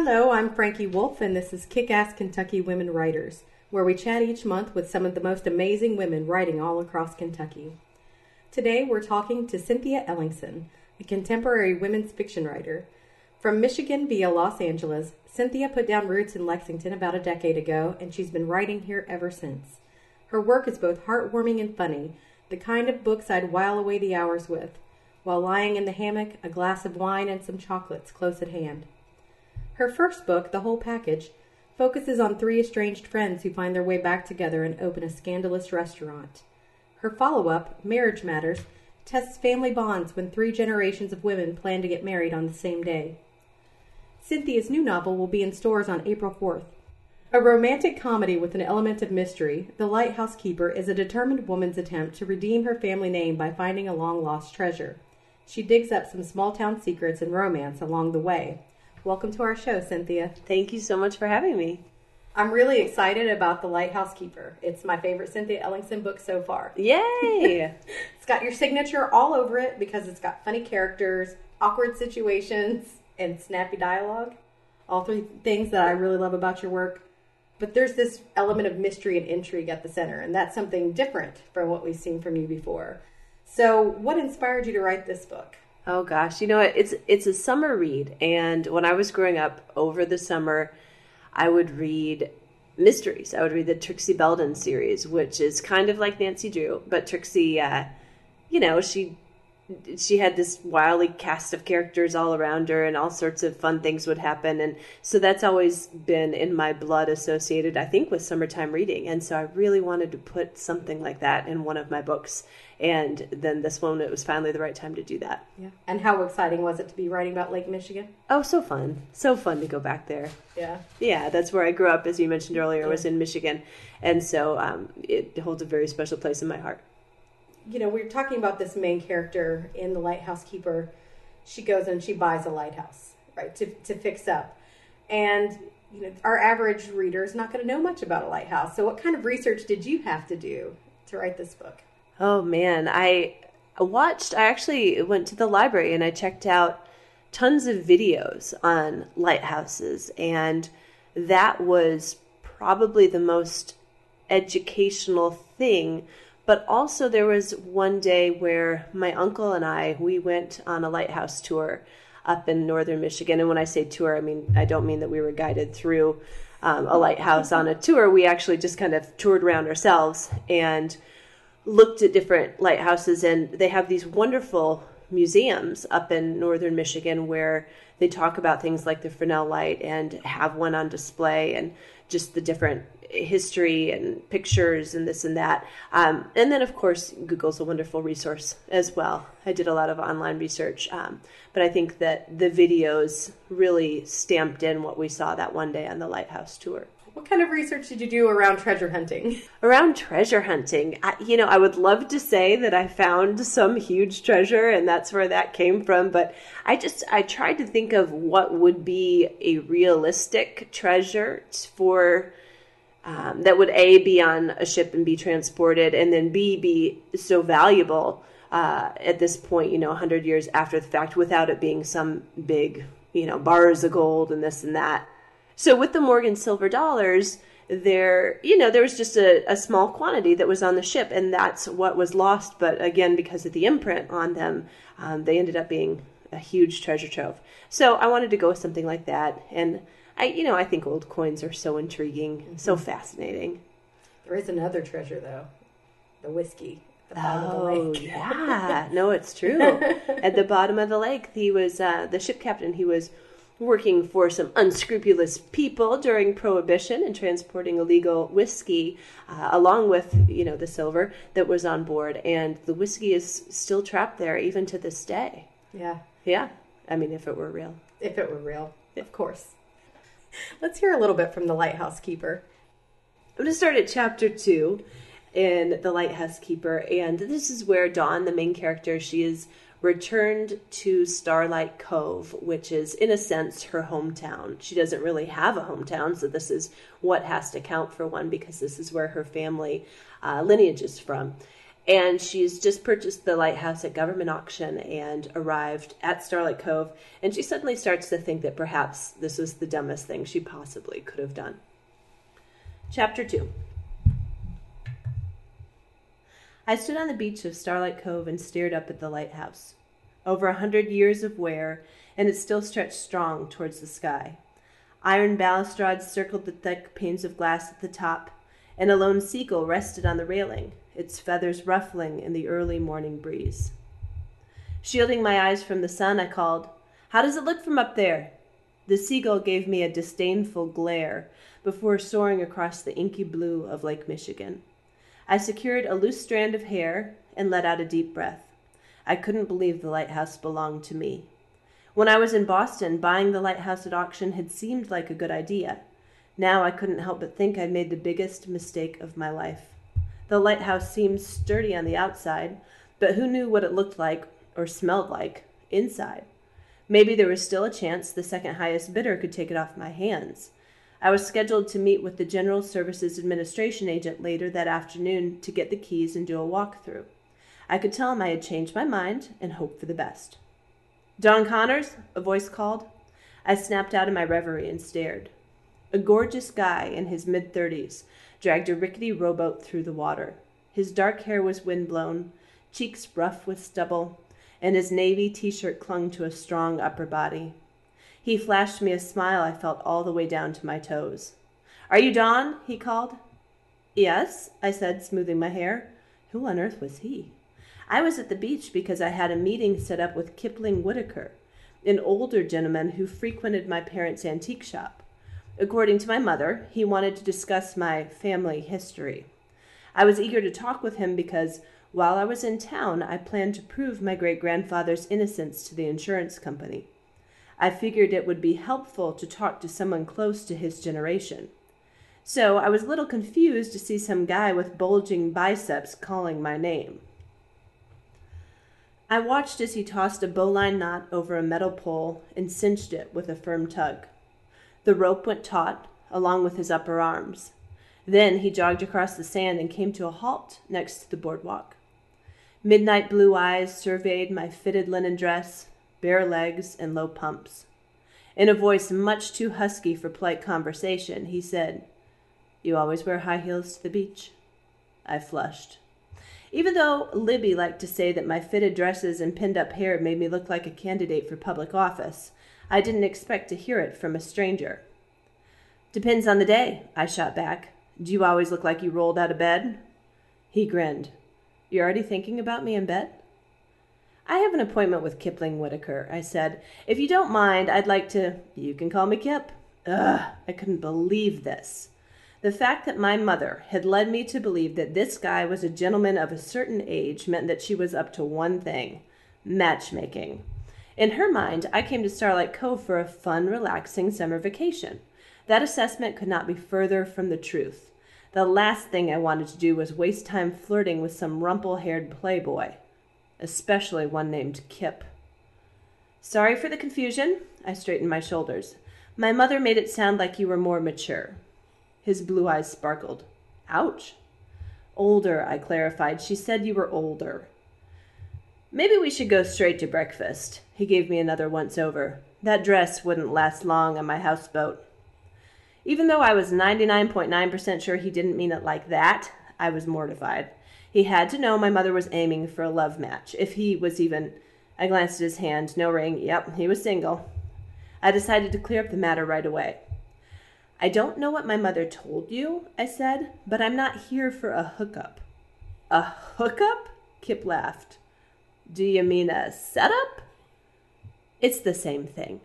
Hello, I'm Frankie Wolf, and this is Kick Ass Kentucky Women Writers, where we chat each month with some of the most amazing women writing all across Kentucky. Today, we're talking to Cynthia Ellingsen, a contemporary women's fiction writer. From Michigan via Los Angeles, Cynthia put down roots in Lexington about a decade ago, and she's been writing here ever since. Her work is both heartwarming and funny, the kind of books I'd while away the hours with, while lying in the hammock, a glass of wine, and some chocolates close at hand. Her first book, The Whole Package, focuses on three estranged friends who find their way back together and open a scandalous restaurant. Her follow up, Marriage Matters, tests family bonds when three generations of women plan to get married on the same day. Cynthia's new novel will be in stores on April 4th. A romantic comedy with an element of mystery, The Lighthouse Keeper is a determined woman's attempt to redeem her family name by finding a long lost treasure. She digs up some small town secrets and romance along the way. Welcome to our show, Cynthia. Thank you so much for having me. I'm really excited about The Lighthouse Keeper. It's my favorite Cynthia Ellingsen book so far. Yay! it's got your signature all over it because it's got funny characters, awkward situations, and snappy dialogue. All three things that I really love about your work. But there's this element of mystery and intrigue at the center, and that's something different from what we've seen from you before. So, what inspired you to write this book? Oh gosh, you know what? It's it's a summer read, and when I was growing up over the summer, I would read mysteries. I would read the Trixie Belden series, which is kind of like Nancy Drew, but Trixie, uh, you know, she she had this wildly cast of characters all around her and all sorts of fun things would happen. And so that's always been in my blood associated i think with summertime reading. And so i really wanted to put something like that in one of my books. And then this one it was finally the right time to do that. Yeah. And how exciting was it to be writing about lake michigan? Oh so fun. So fun to go back there. Yeah. Yeah that's where i grew up as you mentioned earlier yeah. was in michigan. And so um, it holds a very special place in my heart you know, we are talking about this main character in The Lighthouse Keeper. She goes and she buys a lighthouse, right, to, to fix up. And, you know, our average reader is not going to know much about a lighthouse. So, what kind of research did you have to do to write this book? Oh, man. I watched, I actually went to the library and I checked out tons of videos on lighthouses. And that was probably the most educational thing but also, there was one day where my uncle and I we went on a lighthouse tour up in northern Michigan. And when I say tour, I mean I don't mean that we were guided through um, a lighthouse on a tour. We actually just kind of toured around ourselves and looked at different lighthouses. And they have these wonderful museums up in northern Michigan where they talk about things like the Fresnel light and have one on display and just the different history and pictures and this and that. Um, and then, of course, Google's a wonderful resource as well. I did a lot of online research, um, but I think that the videos really stamped in what we saw that one day on the Lighthouse tour. What kind of research did you do around treasure hunting? Around treasure hunting, I, you know, I would love to say that I found some huge treasure and that's where that came from, but I just I tried to think of what would be a realistic treasure for um, that would a be on a ship and be transported, and then b be so valuable uh, at this point, you know, 100 years after the fact, without it being some big, you know, bars of gold and this and that. So with the Morgan silver dollars, there, you know, there was just a, a small quantity that was on the ship, and that's what was lost. But again, because of the imprint on them, um, they ended up being a huge treasure trove. So I wanted to go with something like that, and I, you know, I think old coins are so intriguing, mm-hmm. so fascinating. There is another treasure though, the whiskey. The oh yeah, no, it's true. At the bottom of the lake, he was uh, the ship captain. He was working for some unscrupulous people during Prohibition and transporting illegal whiskey, uh, along with you know the silver that was on board. And the whiskey is still trapped there even to this day. Yeah, yeah. I mean, if it were real. If it were real, of course. Let's hear a little bit from the Lighthouse Keeper. I'm going to start at chapter two in The Lighthouse Keeper, and this is where Dawn, the main character, she is returned to Starlight Cove, which is, in a sense, her hometown. She doesn't really have a hometown, so this is what has to count for one because this is where her family uh, lineage is from. And she's just purchased the lighthouse at government auction and arrived at Starlight Cove. And she suddenly starts to think that perhaps this was the dumbest thing she possibly could have done. Chapter 2 I stood on the beach of Starlight Cove and stared up at the lighthouse. Over a hundred years of wear, and it still stretched strong towards the sky. Iron balustrades circled the thick panes of glass at the top, and a lone seagull rested on the railing, its feathers ruffling in the early morning breeze. Shielding my eyes from the sun, I called, How does it look from up there? The seagull gave me a disdainful glare before soaring across the inky blue of Lake Michigan. I secured a loose strand of hair and let out a deep breath. I couldn't believe the lighthouse belonged to me. When I was in Boston, buying the lighthouse at auction had seemed like a good idea. Now I couldn't help but think I'd made the biggest mistake of my life. The lighthouse seemed sturdy on the outside, but who knew what it looked like or smelled like inside? Maybe there was still a chance the second highest bidder could take it off my hands. I was scheduled to meet with the General Services Administration agent later that afternoon to get the keys and do a walkthrough. I could tell him I had changed my mind and hoped for the best. Dawn Connors, a voice called. I snapped out of my reverie and stared. A gorgeous guy in his mid thirties dragged a rickety rowboat through the water. His dark hair was windblown, cheeks rough with stubble, and his navy t shirt clung to a strong upper body. He flashed me a smile I felt all the way down to my toes. Are you Dawn? he called. Yes, I said, smoothing my hair. Who on earth was he? I was at the beach because I had a meeting set up with Kipling Whitaker, an older gentleman who frequented my parents' antique shop. According to my mother, he wanted to discuss my family history. I was eager to talk with him because while I was in town, I planned to prove my great grandfather's innocence to the insurance company. I figured it would be helpful to talk to someone close to his generation. So I was a little confused to see some guy with bulging biceps calling my name. I watched as he tossed a bowline knot over a metal pole and cinched it with a firm tug. The rope went taut, along with his upper arms. Then he jogged across the sand and came to a halt next to the boardwalk. Midnight blue eyes surveyed my fitted linen dress, bare legs, and low pumps. In a voice much too husky for polite conversation, he said, You always wear high heels to the beach? I flushed. Even though Libby liked to say that my fitted dresses and pinned up hair made me look like a candidate for public office, I didn't expect to hear it from a stranger. Depends on the day, I shot back. Do you always look like you rolled out of bed? He grinned. You're already thinking about me in bed? I have an appointment with Kipling Whitaker, I said. If you don't mind, I'd like to. You can call me Kip. Ugh, I couldn't believe this. The fact that my mother had led me to believe that this guy was a gentleman of a certain age meant that she was up to one thing matchmaking. In her mind, I came to Starlight Cove for a fun, relaxing summer vacation. That assessment could not be further from the truth. The last thing I wanted to do was waste time flirting with some rumple haired playboy especially one named Kip. Sorry for the confusion. I straightened my shoulders. My mother made it sound like you were more mature. His blue eyes sparkled. Ouch. Older, I clarified. She said you were older. Maybe we should go straight to breakfast. He gave me another once over. That dress wouldn't last long on my houseboat. Even though I was 99.9% sure he didn't mean it like that, I was mortified. He had to know my mother was aiming for a love match. If he was even. I glanced at his hand. No ring. Yep, he was single. I decided to clear up the matter right away. I don't know what my mother told you, I said, but I'm not here for a hookup. A hookup? Kip laughed. Do you mean a setup? It's the same thing.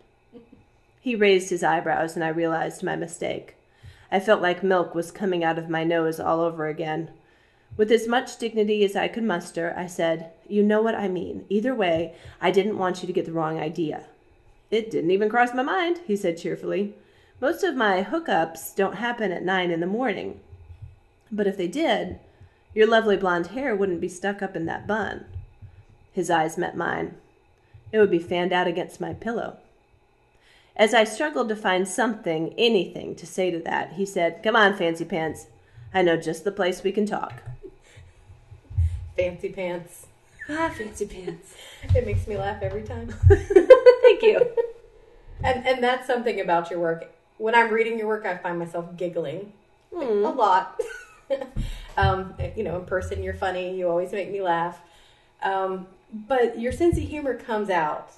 He raised his eyebrows, and I realized my mistake. I felt like milk was coming out of my nose all over again. With as much dignity as I could muster, I said, You know what I mean. Either way, I didn't want you to get the wrong idea. It didn't even cross my mind, he said cheerfully. Most of my hookups don't happen at nine in the morning. But if they did, your lovely blonde hair wouldn't be stuck up in that bun. His eyes met mine. It would be fanned out against my pillow. As I struggled to find something, anything, to say to that, he said, Come on, Fancy Pants. I know just the place we can talk. fancy pants. Ah, fancy pants. It makes me laugh every time. Thank you. And and that's something about your work. When I'm reading your work, I find myself giggling a Mm. lot. um, you know, in person, you're funny. You always make me laugh. Um, but your sense of humor comes out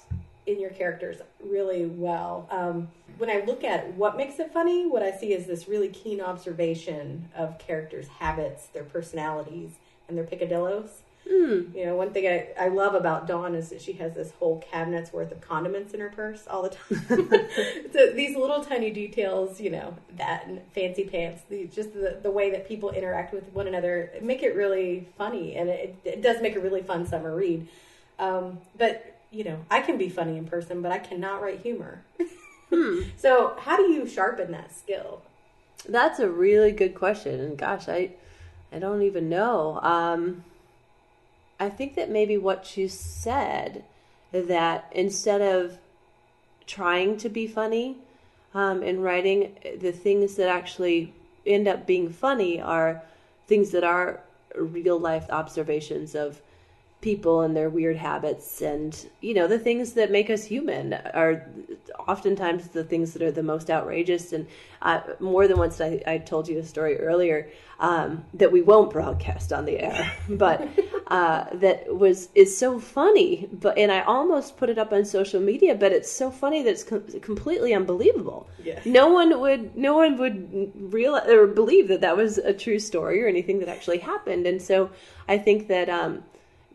in your characters really well. Um, when I look at what makes it funny, what I see is this really keen observation of characters' habits, their personalities, and their picadillos. Mm. You know, one thing I, I love about Dawn is that she has this whole cabinet's worth of condiments in her purse all the time. so these little tiny details, you know, that and fancy pants, the, just the, the way that people interact with one another make it really funny. And it, it does make a really fun summer read. Um, but, you know, I can be funny in person, but I cannot write humor. Hmm. So how do you sharpen that skill? That's a really good question, and gosh, I, I don't even know. Um, I think that maybe what you said that instead of trying to be funny um, in writing, the things that actually end up being funny are things that are real life observations of people and their weird habits and you know the things that make us human are oftentimes the things that are the most outrageous and uh, more than once I, I told you a story earlier um, that we won't broadcast on the air but uh, that was is so funny but and i almost put it up on social media but it's so funny that it's com- completely unbelievable Yeah. no one would no one would realize or believe that that was a true story or anything that actually happened and so i think that um,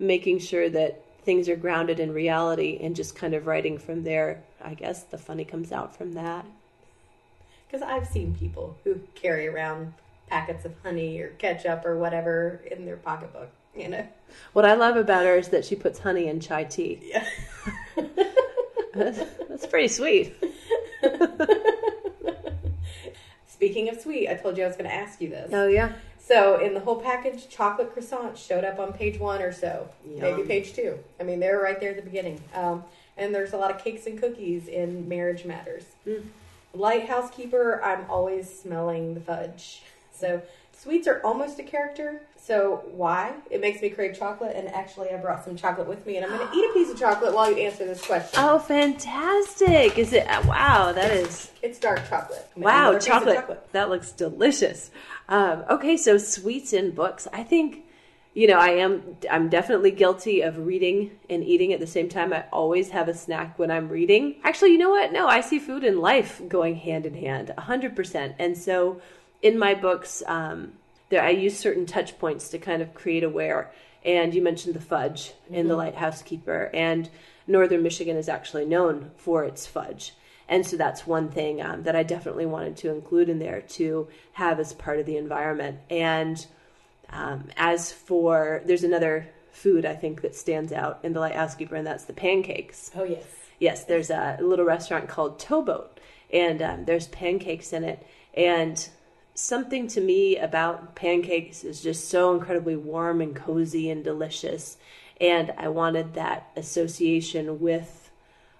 making sure that things are grounded in reality and just kind of writing from there i guess the funny comes out from that Because I've seen people who carry around packets of honey or ketchup or whatever in their pocketbook, you know? what i love about her is that she puts honey in chai tea Yeah. that's, that's pretty sweet Speaking of sweet, I told you I was going to ask you this. oh yeah So, in the whole package, chocolate croissants showed up on page one or so, maybe page two. I mean, they're right there at the beginning. Um, and there's a lot of cakes and cookies in Marriage Matters. Mm. Lighthouse Keeper, I'm always smelling the fudge. So, sweets are almost a character. So, why? It makes me crave chocolate. And actually, I brought some chocolate with me, and I'm going to eat a piece of chocolate while you answer this question. oh fantastic is it wow that is It's dark chocolate. I'm gonna eat Wow, of chocolate. That looks delicious. Um, okay, so sweets in books. I think, you know, I am. I'm definitely guilty of reading and eating at the same time. I always have a snack when I'm reading. Actually, you know what? No, I see food and life going hand in hand, hundred percent. And so, in my books, um, there I use certain touch points to kind of create aware. And you mentioned the fudge in the Lighthouse Keeper, and Northern Michigan is actually known for its fudge. And so that's one thing um, that I definitely wanted to include in there to have as part of the environment. And um, as for, there's another food I think that stands out in the Lighthouse Keeper, and that's the pancakes. Oh, yes. Yes, there's a little restaurant called Towboat, and um, there's pancakes in it. And something to me about pancakes is just so incredibly warm and cozy and delicious. And I wanted that association with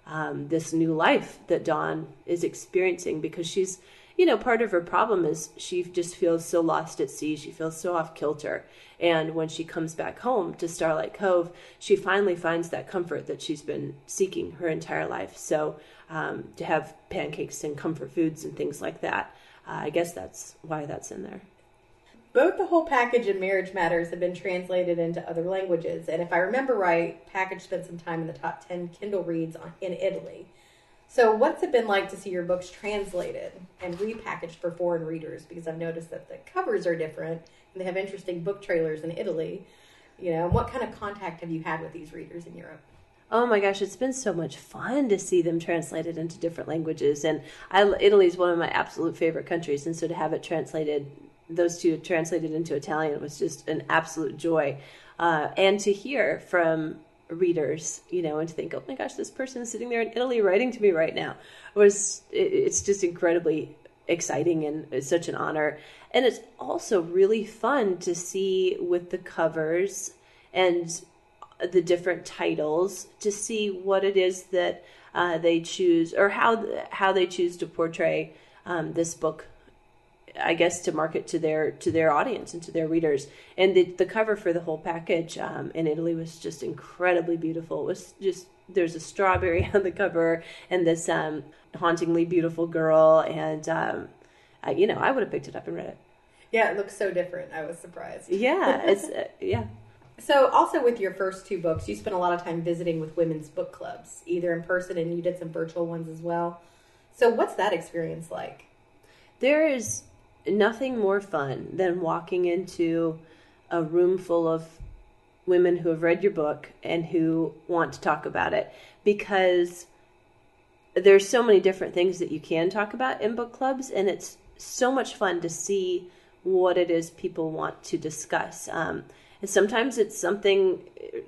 um, this new life that Dawn is experiencing because she's, you know, part of her problem is she just feels so lost at sea. She feels so off kilter. And when she comes back home to Starlight Cove, she finally finds that comfort that she's been seeking her entire life. So um, to have pancakes and comfort foods and things like that, uh, I guess that's why that's in there. Both the whole package and Marriage Matters have been translated into other languages, and if I remember right, Package spent some time in the top 10 Kindle reads on, in Italy. So, what's it been like to see your books translated and repackaged for foreign readers? Because I've noticed that the covers are different and they have interesting book trailers in Italy. You know, what kind of contact have you had with these readers in Europe? Oh my gosh, it's been so much fun to see them translated into different languages, and Italy is one of my absolute favorite countries, and so to have it translated, those two translated into Italian was just an absolute joy, uh, and to hear from readers, you know, and to think, oh my gosh, this person is sitting there in Italy writing to me right now, was it, it's just incredibly exciting and it's such an honor, and it's also really fun to see with the covers and the different titles to see what it is that uh, they choose or how how they choose to portray um, this book I guess to market to their to their audience and to their readers. And the, the cover for the whole package um, in Italy was just incredibly beautiful. It was just there's a strawberry on the cover and this um, hauntingly beautiful girl, and um, I, you know I would have picked it up and read it. Yeah, it looks so different. I was surprised. Yeah, it's uh, yeah. So, also with your first two books, you spent a lot of time visiting with women's book clubs, either in person and you did some virtual ones as well. So, what's that experience like? There is nothing more fun than walking into a room full of women who have read your book and who want to talk about it. Because there's so many different things that you can talk about in book clubs and it's so much fun to see what it is people want to discuss. Um, and sometimes it's something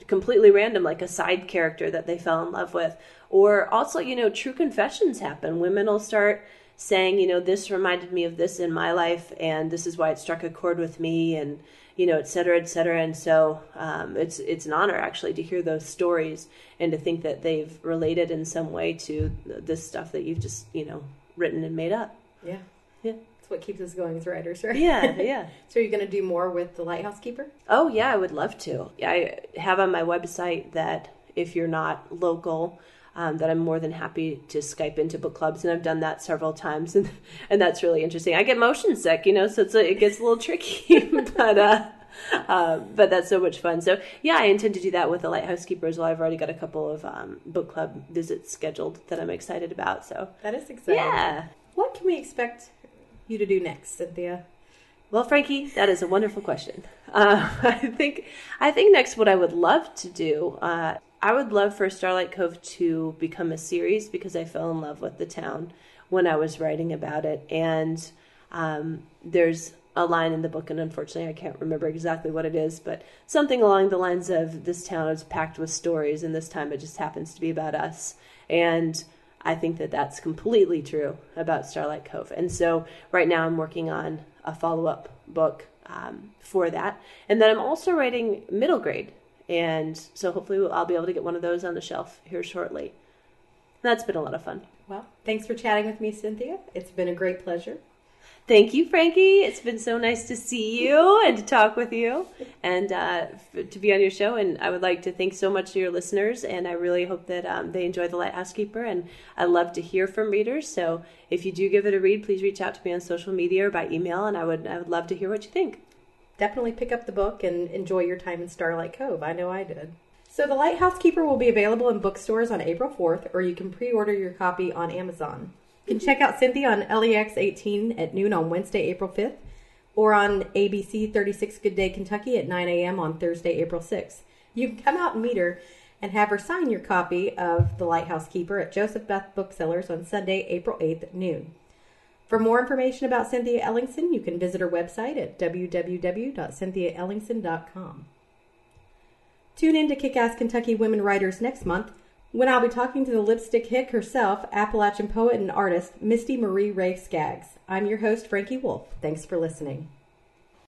completely random like a side character that they fell in love with. Or also you know true confessions happen. Women will start saying, you know, this reminded me of this in my life, and this is why it struck a chord with me, and you know, et cetera, et cetera. And so um, it's it's an honor actually to hear those stories and to think that they've related in some way to this stuff that you've just you know written and made up. Yeah, yeah. That's what keeps us going as writers, right? Yeah, yeah. so, are you going to do more with the Lighthouse Keeper? Oh yeah, I would love to. I have on my website that if you're not local um, that I'm more than happy to Skype into book clubs, and I've done that several times, and and that's really interesting. I get motion sick, you know, so it's a, it gets a little tricky, but uh, uh, but that's so much fun. So yeah, I intend to do that with the Lighthouse Keeper as well. I've already got a couple of um, book club visits scheduled that I'm excited about. So that is exciting. Yeah. What can we expect you to do next, Cynthia? Well, Frankie, that is a wonderful question. Uh, I think I think next what I would love to do uh, I would love for Starlight Cove to become a series because I fell in love with the town when I was writing about it. And um, there's a line in the book, and unfortunately, I can't remember exactly what it is, but something along the lines of this town is packed with stories, and this time it just happens to be about us. And I think that that's completely true about Starlight Cove. And so right now I'm working on a follow up book um, for that. And then I'm also writing middle grade and so hopefully I'll be able to get one of those on the shelf here shortly. That's been a lot of fun. Well, thanks for chatting with me, Cynthia. It's been a great pleasure. Thank you, Frankie. It's been so nice to see you and to talk with you and uh, to be on your show. And I would like to thank so much to your listeners. And I really hope that um, they enjoy The Lighthouse Keeper. And I love to hear from readers. So if you do give it a read, please reach out to me on social media or by email. And I would, I would love to hear what you think definitely pick up the book and enjoy your time in Starlight Cove. I know I did. So, The Lighthouse Keeper will be available in bookstores on April 4th, or you can pre order your copy on Amazon. You can check out Cynthia on LEX 18 at noon on Wednesday, April 5th, or on ABC 36 Good Day Kentucky at 9 a.m. on Thursday, April 6th. You can come out and meet her and have her sign your copy of The Lighthouse Keeper at Joseph Beth Booksellers on Sunday, April 8th at noon. For more information about Cynthia Ellingsen, you can visit her website at www.cynthiaellingsen.com. Tune in to Kick Ass Kentucky Women Writers next month when I'll be talking to the lipstick hick herself, Appalachian poet and artist Misty Marie Ray Skaggs. I'm your host, Frankie Wolf. Thanks for listening.